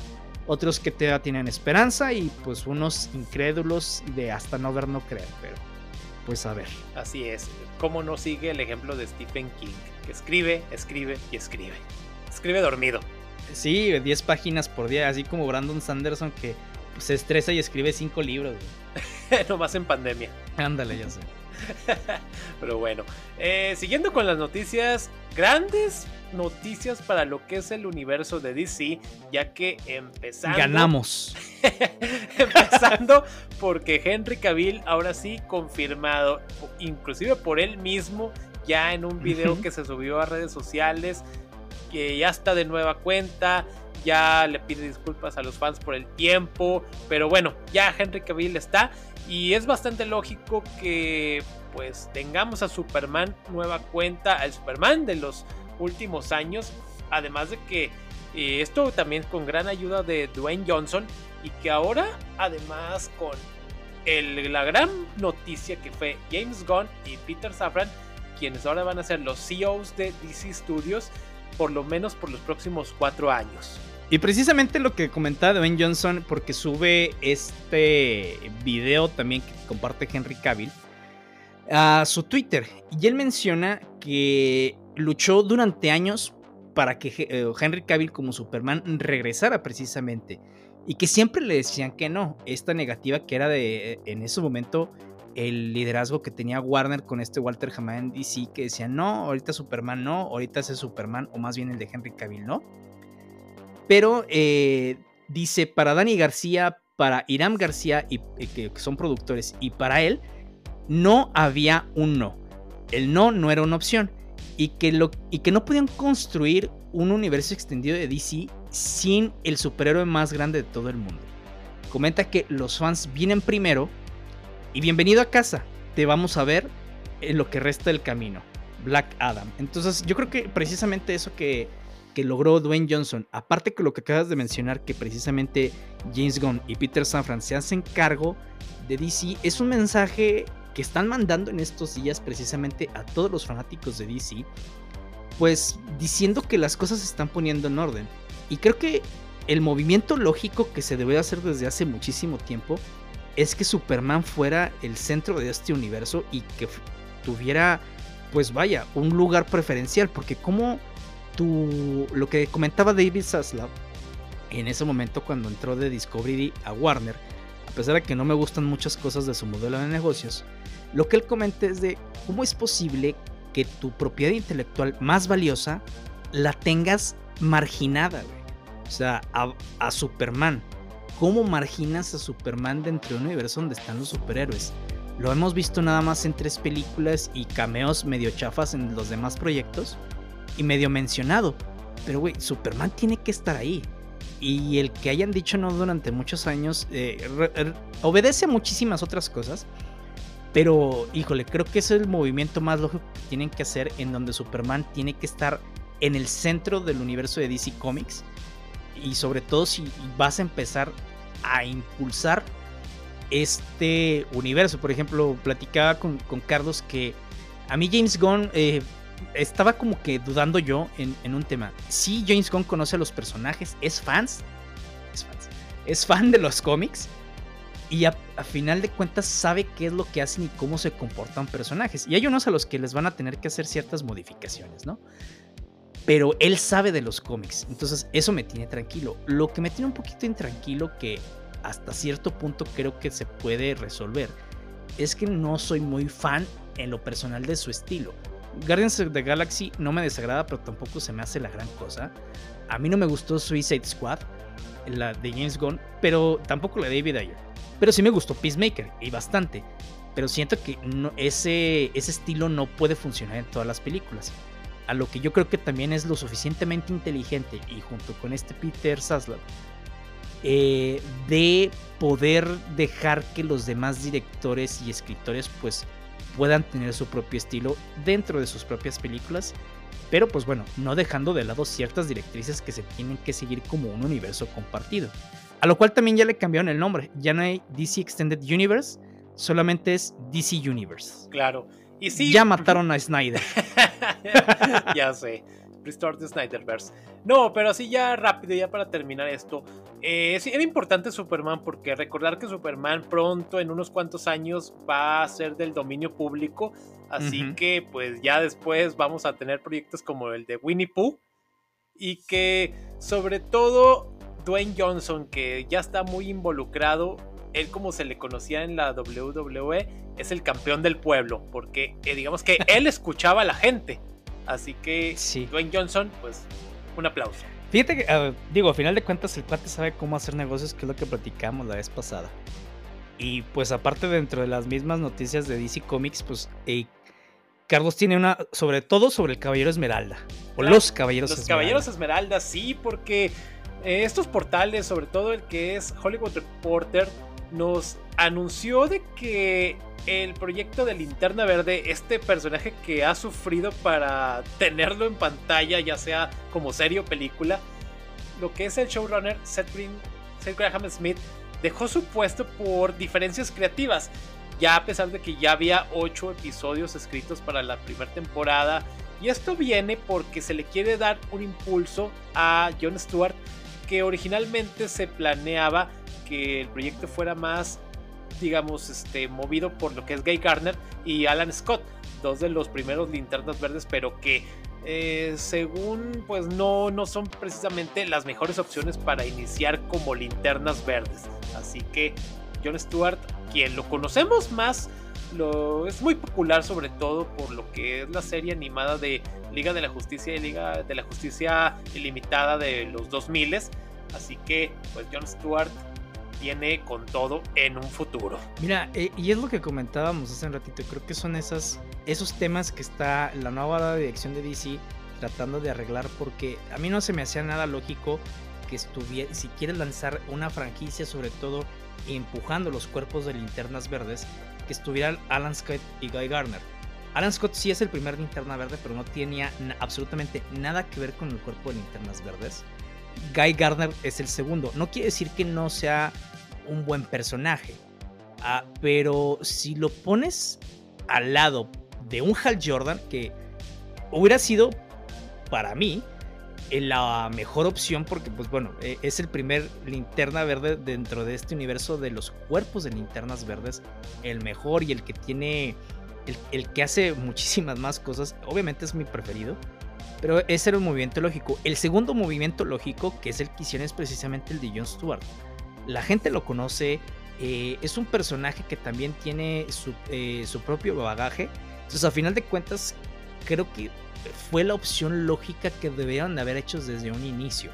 Otros que todavía tienen esperanza y pues unos incrédulos de hasta no ver, no creer, pero pues a ver. Así es, ¿cómo no sigue el ejemplo de Stephen King? Que escribe, escribe y escribe. escribe dormido. Sí, 10 páginas por día, así como Brandon Sanderson que se estresa y escribe 5 libros. Nomás en pandemia. Ándale, ya sé. Pero bueno, eh, siguiendo con las noticias, grandes noticias para lo que es el universo de DC, ya que empezando... Ganamos. empezando porque Henry Cavill ahora sí confirmado, inclusive por él mismo, ya en un video que se subió a redes sociales, que ya está de nueva cuenta, ya le pide disculpas a los fans por el tiempo, pero bueno, ya Henry Cavill está y es bastante lógico que pues tengamos a Superman nueva cuenta, al Superman de los últimos años, además de que eh, esto también con gran ayuda de Dwayne Johnson y que ahora además con el, la gran noticia que fue James Gunn y Peter Safran, quienes ahora van a ser los CEOs de DC Studios, por lo menos por los próximos cuatro años. Y precisamente lo que comentaba Dwayne Johnson, porque sube este video también que comparte Henry Cavill a su Twitter. Y él menciona que luchó durante años para que eh, Henry Cavill como Superman regresara precisamente. Y que siempre le decían que no. Esta negativa que era de, en ese momento, el liderazgo que tenía Warner con este Walter Hamada en DC, que decía no, ahorita Superman no, ahorita ese Superman, o más bien el de Henry Cavill no. Pero eh, dice, para Dani García, para Iram García, y, que son productores, y para él, no había un no. El no no era una opción. Y que, lo, y que no podían construir un universo extendido de DC sin el superhéroe más grande de todo el mundo. Comenta que los fans vienen primero y bienvenido a casa. Te vamos a ver en lo que resta del camino. Black Adam. Entonces yo creo que precisamente eso que, que logró Dwayne Johnson, aparte que lo que acabas de mencionar, que precisamente James Gunn y Peter Safran se hacen cargo de DC, es un mensaje que están mandando en estos días precisamente a todos los fanáticos de DC, pues diciendo que las cosas se están poniendo en orden. Y creo que el movimiento lógico que se debe hacer desde hace muchísimo tiempo es que Superman fuera el centro de este universo y que tuviera, pues vaya, un lugar preferencial, porque como tu, lo que comentaba David Zaslav en ese momento cuando entró de Discovery a Warner, a pesar de que no me gustan muchas cosas de su modelo de negocios, lo que él comenta es de cómo es posible que tu propiedad intelectual más valiosa la tengas marginada, O sea, a, Superman. ¿Cómo marginas a Superman dentro de un universo donde están los superhéroes? Lo hemos visto nada más en tres películas y cameos medio chafas en los demás proyectos y medio mencionado. Pero, güey, Superman tiene que estar ahí. Y el que hayan dicho no durante muchos años eh, obedece a muchísimas otras cosas. Pero, híjole, creo que es el movimiento más lógico que tienen que hacer en donde Superman tiene que estar en el centro del universo de DC Comics. Y sobre todo si vas a empezar a impulsar este universo. Por ejemplo, platicaba con, Carlos que a mí James Gunn eh, estaba como que dudando yo en, un tema. Sí, James Gunn conoce a los personajes, es fans, es fan de los cómics y a, final de cuentas sabe qué es lo que hacen y cómo se comportan personajes. Y hay unos a los que les van a tener que hacer ciertas modificaciones, ¿no? Pero él sabe de los cómics, entonces eso me tiene tranquilo. Lo que me tiene un poquito intranquilo que hasta cierto punto creo que se puede resolver es que no soy muy fan en lo personal de su estilo. Guardians of the Galaxy no me desagrada, pero tampoco se me hace la gran cosa. A mí no me gustó Suicide Squad, la de James Gunn, pero tampoco la de David Ayer. Pero sí me gustó Peacemaker, y bastante. Pero siento que ese, ese estilo no puede funcionar en todas las películas. A lo que yo creo que también es lo suficientemente inteligente, y junto con este Peter Saslav, eh, de poder dejar que los demás directores y escritores pues puedan tener su propio estilo dentro de sus propias películas, pero pues bueno, no dejando de lado ciertas directrices que se tienen que seguir como un universo compartido. A lo cual también ya le cambiaron el nombre, ya no hay DC Extended Universe, solamente es DC Universe. Claro. Y sí, ya mataron a Snyder. ya sé. Restore the Snyderverse. No, pero así ya rápido, ya para terminar esto. Eh, sí, era importante Superman porque recordar que Superman pronto, en unos cuantos años, va a ser del dominio público. Así que, pues ya después vamos a tener proyectos como el de Winnie Pooh. y que sobre todo Dwayne Johnson, que ya está muy involucrado, él como se le conocía en la WWE, es el campeón del pueblo, porque eh, digamos que él escuchaba a la gente. Así que Dwayne Johnson, pues un aplauso. Fíjate que, digo, a final de cuentas el cuate sabe cómo hacer negocios, que es lo que platicamos la vez pasada. Y pues aparte dentro de las mismas noticias de DC Comics, pues Carlos tiene una, sobre todo sobre el Caballero Esmeralda. O los Caballeros Esmeralda. Los Caballeros Esmeralda, sí, porque eh, estos portales, sobre todo el que es Hollywood Reporter, nos anunció de que el proyecto de Linterna Verde, este personaje que ha sufrido para tenerlo en pantalla, ya sea como serie o película, lo que es el showrunner Seth, Seth Graham Smith, dejó su puesto por diferencias creativas. Ya a pesar de que ya había 8 episodios escritos para la primera temporada. Y esto viene porque se le quiere dar un impulso a Jon Stewart que originalmente se planeaba que el proyecto fuera más, digamos, este, movido por lo que es Gay Garner y Alan Scott, dos de los primeros linternas verdes, pero que eh, según pues no, no son precisamente las mejores opciones para iniciar como linternas verdes. Así que John Stewart, quien lo conocemos más, lo, es muy popular sobre todo por lo que es la serie animada de Liga de la Justicia y Liga de la Justicia Ilimitada de los 2000. Así que pues John Stewart tiene con todo en un futuro. Mira, eh, y es lo que comentábamos hace un ratito, creo que son esas, esos temas que está la nueva dirección de DC tratando de arreglar porque a mí no se me hacía nada lógico que estuviera, si quieres lanzar una franquicia sobre todo empujando los cuerpos de linternas verdes, que estuvieran Alan Scott y Guy Garner. Alan Scott sí es el primer linterna verde, pero no tenía absolutamente nada que ver con el cuerpo de linternas verdes. Guy Gardner es el segundo. No quiere decir que no sea un buen personaje. Ah, pero si lo pones al lado de un Hal Jordan, que hubiera sido para mí eh, la mejor opción porque pues bueno eh, es el primer linterna verde dentro de este universo de los cuerpos de linternas verdes el mejor y el que tiene el, el, que hace muchísimas más cosas obviamente es mi preferido pero ese era un movimiento lógico el segundo movimiento lógico que es el que hicieron es precisamente el de Jon Stewart la gente lo conoce, eh, es un personaje que también tiene eh, su, propio bagaje. Entonces, a final de cuentas, creo que fue la opción lógica que debieron de haber hecho desde un inicio.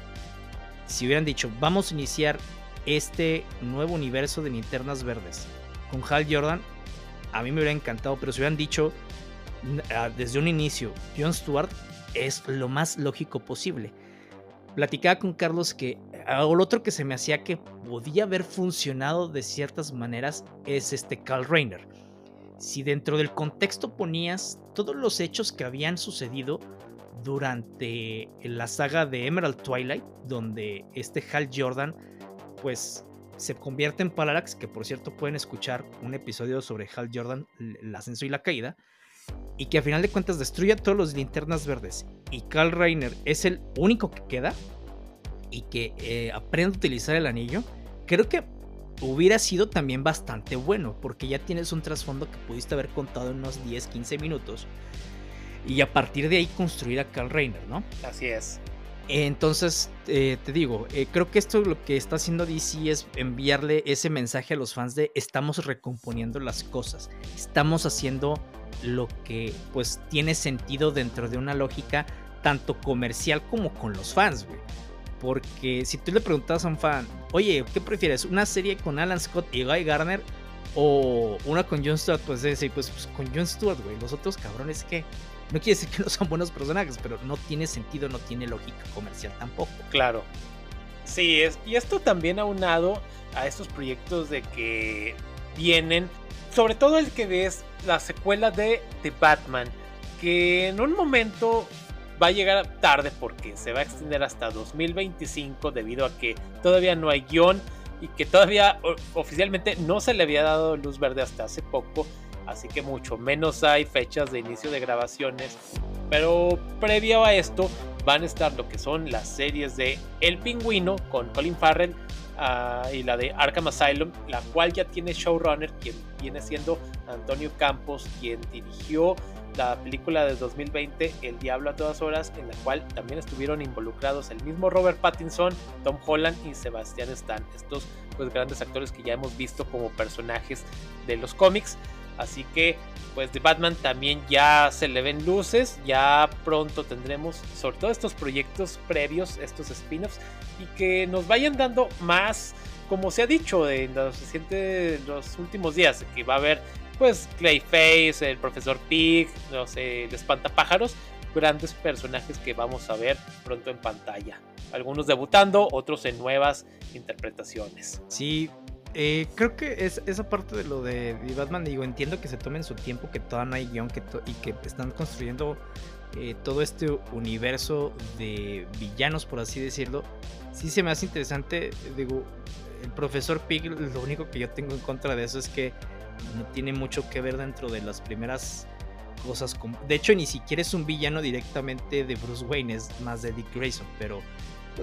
Si hubieran dicho, vamos a iniciar este nuevo universo de linternas verdes con Hal Jordan, a mí me hubiera encantado, pero si hubieran dicho ah, desde un inicio, Jon Stewart es lo más lógico posible. Platicaba con Carlos que o lo otro que se me hacía que podía haber funcionado de ciertas maneras es este Carl Reiner. Si dentro del contexto ponías todos los hechos que habían sucedido durante la saga de Emerald Twilight, donde este Hal Jordan, pues se convierte en Parallax, que por cierto pueden escuchar un episodio sobre Hal Jordan, el ascenso y la caída, y que a final de cuentas destruye a todos los linternas verdes, y Carl Reiner es el único que queda, y que eh, aprenda a utilizar el anillo, creo que hubiera sido también bastante bueno, porque ya tienes un trasfondo que pudiste haber contado en unos 10, 15 minutos y a partir de ahí construir a Carl Reiner, ¿no? Así es. Entonces, eh, te digo, eh, creo que esto lo que está haciendo DC es enviarle ese mensaje a los fans de estamos recomponiendo las cosas, estamos haciendo lo que pues tiene sentido dentro de una lógica tanto comercial como con los fans, güey. Porque si tú le preguntas a un fan, oye, ¿qué prefieres? ¿Una serie con Alan Scott y Guy Garner? ¿O una con Jon Stewart? Pues decir, pues, pues, con Jon Stewart, güey. Los otros cabrones que. No quiere decir que no son buenos personajes, pero no tiene sentido, no tiene lógica comercial tampoco. Claro. Sí, es, y esto también aunado a estos proyectos de que vienen, sobre todo el que ves la secuela de The Batman, que en un momento va a llegar tarde porque se va a extender hasta 2025 debido a que todavía no hay guion y que todavía oficialmente no se le había dado luz verde hasta hace poco, así que mucho menos hay fechas de inicio de grabaciones. Pero previo a esto van a estar lo que son las series de El Pingüino con Colin Farrell ah, y la de Arkham Asylum, la cual ya tiene showrunner, quien viene siendo Antonio Campos, quien dirigió la película de 2020 El Diablo a todas horas, en la cual también estuvieron involucrados el mismo Robert Pattinson, Tom Holland y Sebastian Stan, estos pues grandes actores que ya hemos visto como personajes de los cómics. Así que pues de Batman también ya se le ven luces, ya pronto tendremos sobre todo estos proyectos previos, estos spin-offs y que nos vayan dando más, como se ha dicho en los, los últimos días, que va a haber pues Clayface, el profesor Pig, no sé, el espantapájaros, grandes personajes que vamos a ver pronto en pantalla. Algunos debutando, otros en nuevas interpretaciones. Sí, eh, creo que es, esa parte de lo de, Batman, digo, entiendo que se tomen su tiempo, que todavía no hay guion que y que están construyendo eh, todo este universo de villanos, por así decirlo. Sí se me hace interesante, digo, el profesor Pig, lo único que yo tengo en contra de eso es que no tiene mucho que ver dentro de las primeras cosas. De hecho, ni siquiera es un villano directamente de Bruce Wayne, es más de Dick Grayson, pero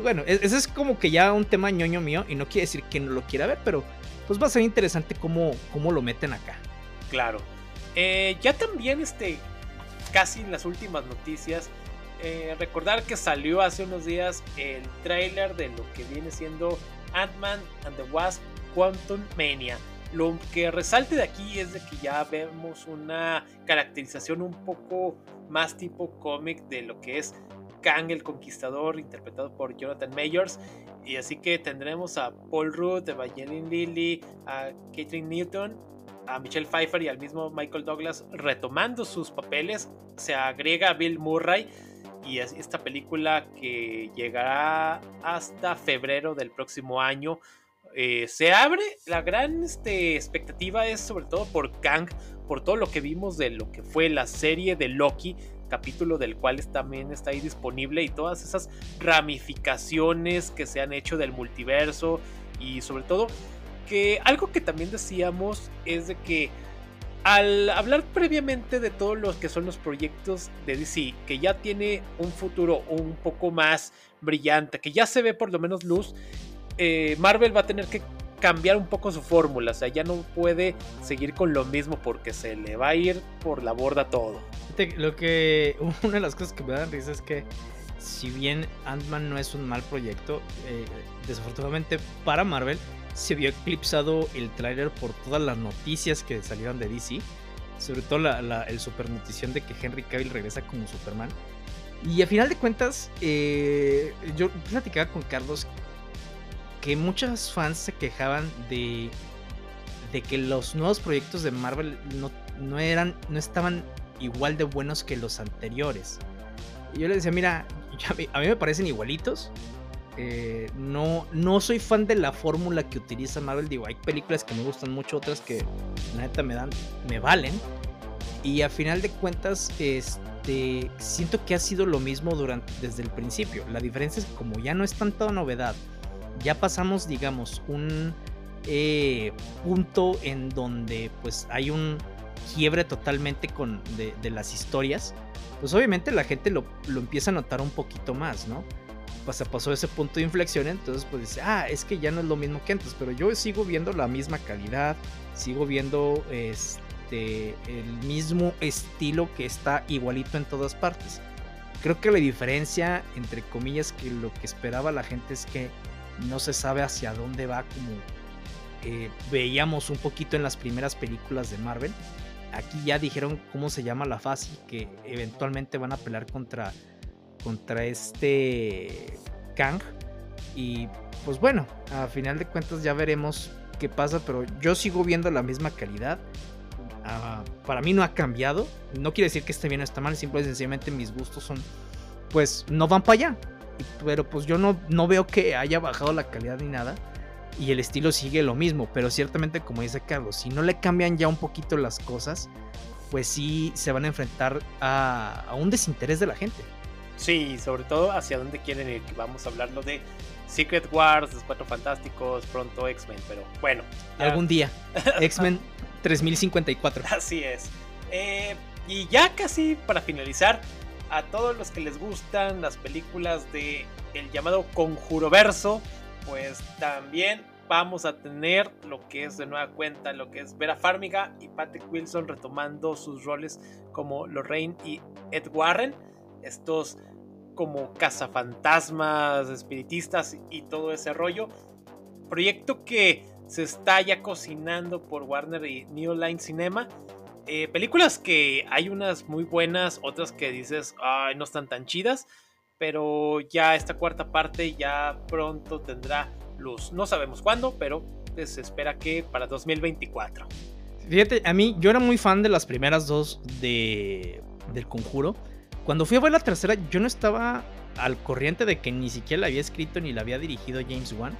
bueno, e-, ese es como que ya un tema ñoño mío y no quiere decir que no lo quiera ver, pero pues va a ser interesante cómo, cómo lo meten acá. Claro. Eh, ya también, este, casi las últimas noticias, eh, recordar que salió hace unos días el tráiler de lo que viene siendo Ant-Man and the Wasp Quantum Mania. Lo que resalte de aquí es de que ya vemos una caracterización un poco más tipo cómic de lo que es Kang el Conquistador, interpretado por Jonathan Mayors. Y así que tendremos a Paul Rudd, Evangeline Lilly, a Catherine Newton, a Michelle Pfeiffer y al mismo Michael Douglas retomando sus papeles. Se agrega a Bill Murray. Y esta película que llegará hasta febrero del próximo año. Eh, se abre. La gran este, expectativa es sobre todo por Kang, por todo lo que vimos de lo que fue la serie de Loki capítulo del cual también está ahí disponible y todas esas ramificaciones que se han hecho del multiverso y sobre todo que algo que también decíamos es de que al hablar previamente de todos los que son los proyectos de DC, que ya tiene un futuro un poco más brillante, que ya se ve por lo menos luz, eh, Marvel va a tener que cambiar un poco su fórmula, o sea, ya no puede seguir con lo mismo porque se le va a ir por la borda todo. Lo que una de las cosas que me dan risa es que si bien Ant-Man no es un mal proyecto, eh, desafortunadamente para Marvel se vio eclipsado el tráiler por todas las noticias que salieron de DC, sobre todo la, el super notición de que Henry Cavill regresa como Superman. Y a final de cuentas, eh, yo platicaba con Carlos que muchos fans se quejaban de, de que los nuevos proyectos de Marvel no, no, eran, no estaban igual de buenos que los anteriores. Yo le decía, mira, a mí me parecen igualitos. Eh, no, no soy fan de la fórmula que utiliza Marvel. Digo, hay películas que me gustan mucho, otras que la neta me dan, me valen. Y a final de cuentas, este, siento que ha sido lo mismo durante, desde el principio. La diferencia es que como ya no es tanta novedad, ya pasamos, digamos, un eh, punto en donde pues hay un quiebre totalmente con, de, las historias, pues obviamente la gente lo, empieza a notar un poquito más, ¿no? Pues pasó ese punto de inflexión, entonces pues dice, ah, es que ya no es lo mismo que antes, pero yo sigo viendo la misma calidad, sigo viendo este, el mismo estilo que está igualito en todas partes. Creo que la diferencia, entre comillas, que lo que esperaba la gente es que no se sabe hacia dónde va como eh, veíamos un poquito en las primeras películas de Marvel. Aquí ya dijeron cómo se llama la fase que eventualmente van a pelear contra, contra este Kang. Y pues bueno, a final de cuentas ya veremos qué pasa, pero yo sigo viendo la misma calidad. Ah, para mí no ha cambiado. No quiere decir que esté bien o está mal, simple y sencillamente mis gustos son, pues no van para allá pero pues yo no, no veo que haya bajado la calidad ni nada. Y el estilo sigue lo mismo, pero ciertamente como dice Carlos, si no le cambian ya un poquito las cosas, pues sí se van a enfrentar a, un desinterés de la gente. Sí, sobre todo hacia dónde quieren ir. Vamos a hablarlo de Secret Wars, Los Cuatro Fantásticos, pronto X-Men, pero bueno. Algún día. X-Men 3054. Así es. Eh, y ya casi para finalizar, a todos los que les gustan las películas de el llamado Conjuro Verso, pues también vamos a tener lo que es de nueva cuenta, lo que es Vera Farmiga y Patrick Wilson retomando sus roles como Lorraine y Ed Warren, estos como cazafantasmas, espiritistas y todo ese rollo. Proyecto que se está ya cocinando por Warner y New Line Cinema. Eh, películas que hay unas muy buenas, otras que dices, no están tan chidas, pero ya esta cuarta parte ya pronto tendrá luz. No sabemos cuándo, pero se espera que para 2024. Fíjate, a mí yo era muy fan de las primeras dos de, del conjuro. Cuando fui a ver la tercera, yo no estaba al corriente de que ni siquiera la había escrito ni la había dirigido James Wan.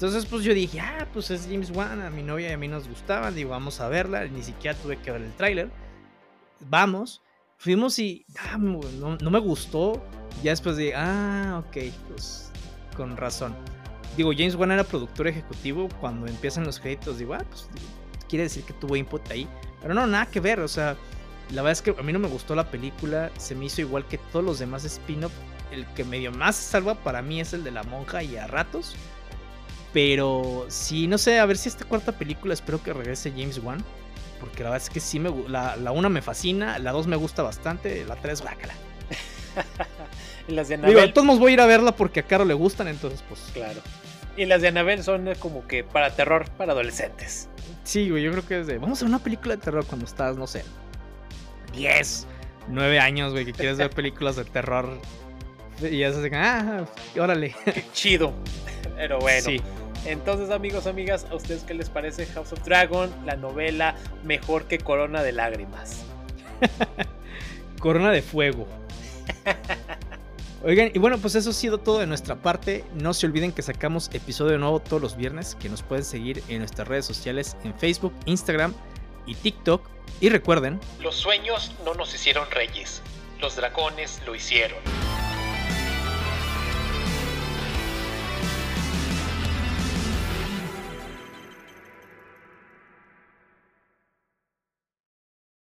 Entonces, pues yo dije, ah, pues es James Wan, a mi novia y a mí nos gustaba, digo, vamos a verla, ni siquiera tuve que ver el tráiler. Vamos, fuimos y ah, no, no, me gustó. Ya después de, ah, ok, pues con razón. Digo, James Wan era productor ejecutivo, cuando empiezan los créditos, digo, ah, pues quiere decir que tuvo input ahí. Pero no, nada que ver, o sea, la verdad es que a mí no me gustó la película, se me hizo igual que todos los demás spin-off. El que medio más salva para mí es el de la monja y a ratos. Pero sí, no sé, a ver si esta cuarta película espero que regrese James Wan. Porque la verdad es que sí me la, la una me fascina, la dos me gusta bastante, la tres, bácala. y las de Annabelle. Digo, todos voy a ir a verla porque a Caro le gustan, entonces pues. Claro. Y las de Annabelle son como que para terror para adolescentes. Sí, güey, yo creo que es de. Vamos a ver una película de terror cuando estás, no sé, 10, 9 años, güey, que quieres ver películas de terror. Y es así, ah, órale. Qué chido. Pero bueno. Sí. Entonces, amigos, amigas, ¿a ustedes qué les parece House of Dragon, la novela mejor que Corona de Lágrimas? Corona de Fuego. Oigan, y bueno, pues eso ha sido todo de nuestra parte. No se olviden que sacamos episodio nuevo todos los viernes, que nos pueden seguir en nuestras redes sociales en Facebook, Instagram y TikTok. Y recuerden, los sueños no nos hicieron reyes, los dragones lo hicieron.